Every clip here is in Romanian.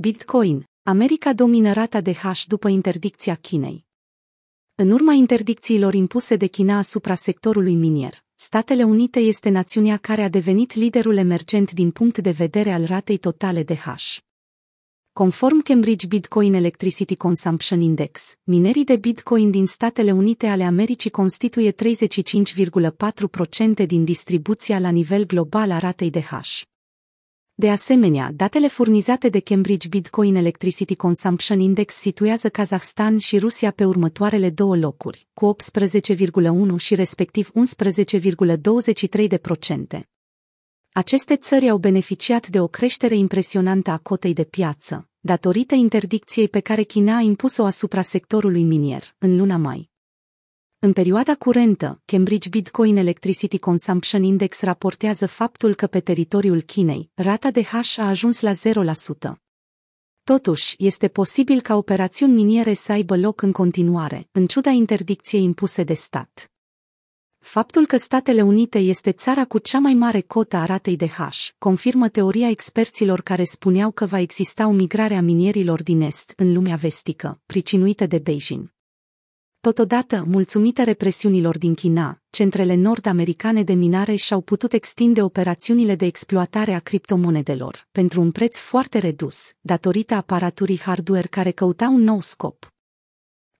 Bitcoin. America domină rata de hash după interdicția Chinei. În urma interdicțiilor impuse de China asupra sectorului minier, Statele Unite este națiunea care a devenit liderul emergent din punct de vedere al ratei totale de hash. Conform Cambridge Bitcoin Electricity Consumption Index, minerii de Bitcoin din Statele Unite ale Americii constituie 35,4% din distribuția la nivel global a ratei de hash. De asemenea, datele furnizate de Cambridge Bitcoin Electricity Consumption Index situează Kazahstan și Rusia pe următoarele două locuri, cu 18,1 și respectiv 11,23%. Aceste țări au beneficiat de o creștere impresionantă a cotei de piață, datorită interdicției pe care China a impus-o asupra sectorului minier, în luna mai. În perioada curentă, Cambridge Bitcoin Electricity Consumption Index raportează faptul că pe teritoriul Chinei, rata de hash a ajuns la 0%. Totuși, este posibil ca operațiuni miniere să aibă loc în continuare, în ciuda interdicției impuse de stat. Faptul că Statele Unite este țara cu cea mai mare cotă a ratei de hash, confirmă teoria experților care spuneau că va exista o migrare a minierilor din Est în lumea vestică, pricinuită de Beijing. Totodată, mulțumită represiunilor din China, centrele nord-americane de minare și-au putut extinde operațiunile de exploatare a criptomonedelor, pentru un preț foarte redus, datorită aparaturii hardware care căuta un nou scop.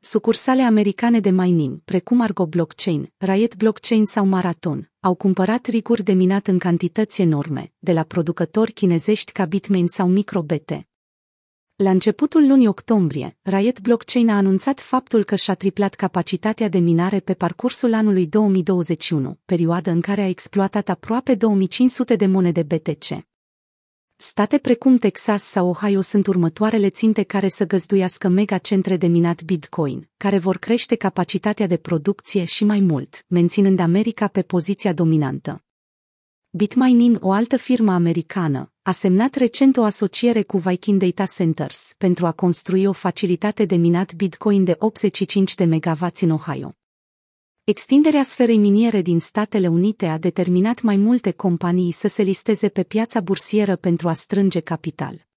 Sucursale americane de mining, precum Argo Blockchain, Riot Blockchain sau Marathon, au cumpărat riguri de minat în cantități enorme, de la producători chinezești ca Bitmain sau MicroBT. La începutul lunii octombrie, Riot Blockchain a anunțat faptul că și-a triplat capacitatea de minare pe parcursul anului 2021, perioadă în care a exploatat aproape 2500 de monede BTC. State precum Texas sau Ohio sunt următoarele ținte care să găzduiască megacentre de minat Bitcoin, care vor crește capacitatea de producție și mai mult, menținând America pe poziția dominantă. Bitmining, o altă firmă americană, a semnat recent o asociere cu Viking Data Centers pentru a construi o facilitate de minat Bitcoin de 85 de MW în Ohio. Extinderea sferei miniere din Statele Unite a determinat mai multe companii să se listeze pe piața bursieră pentru a strânge capital.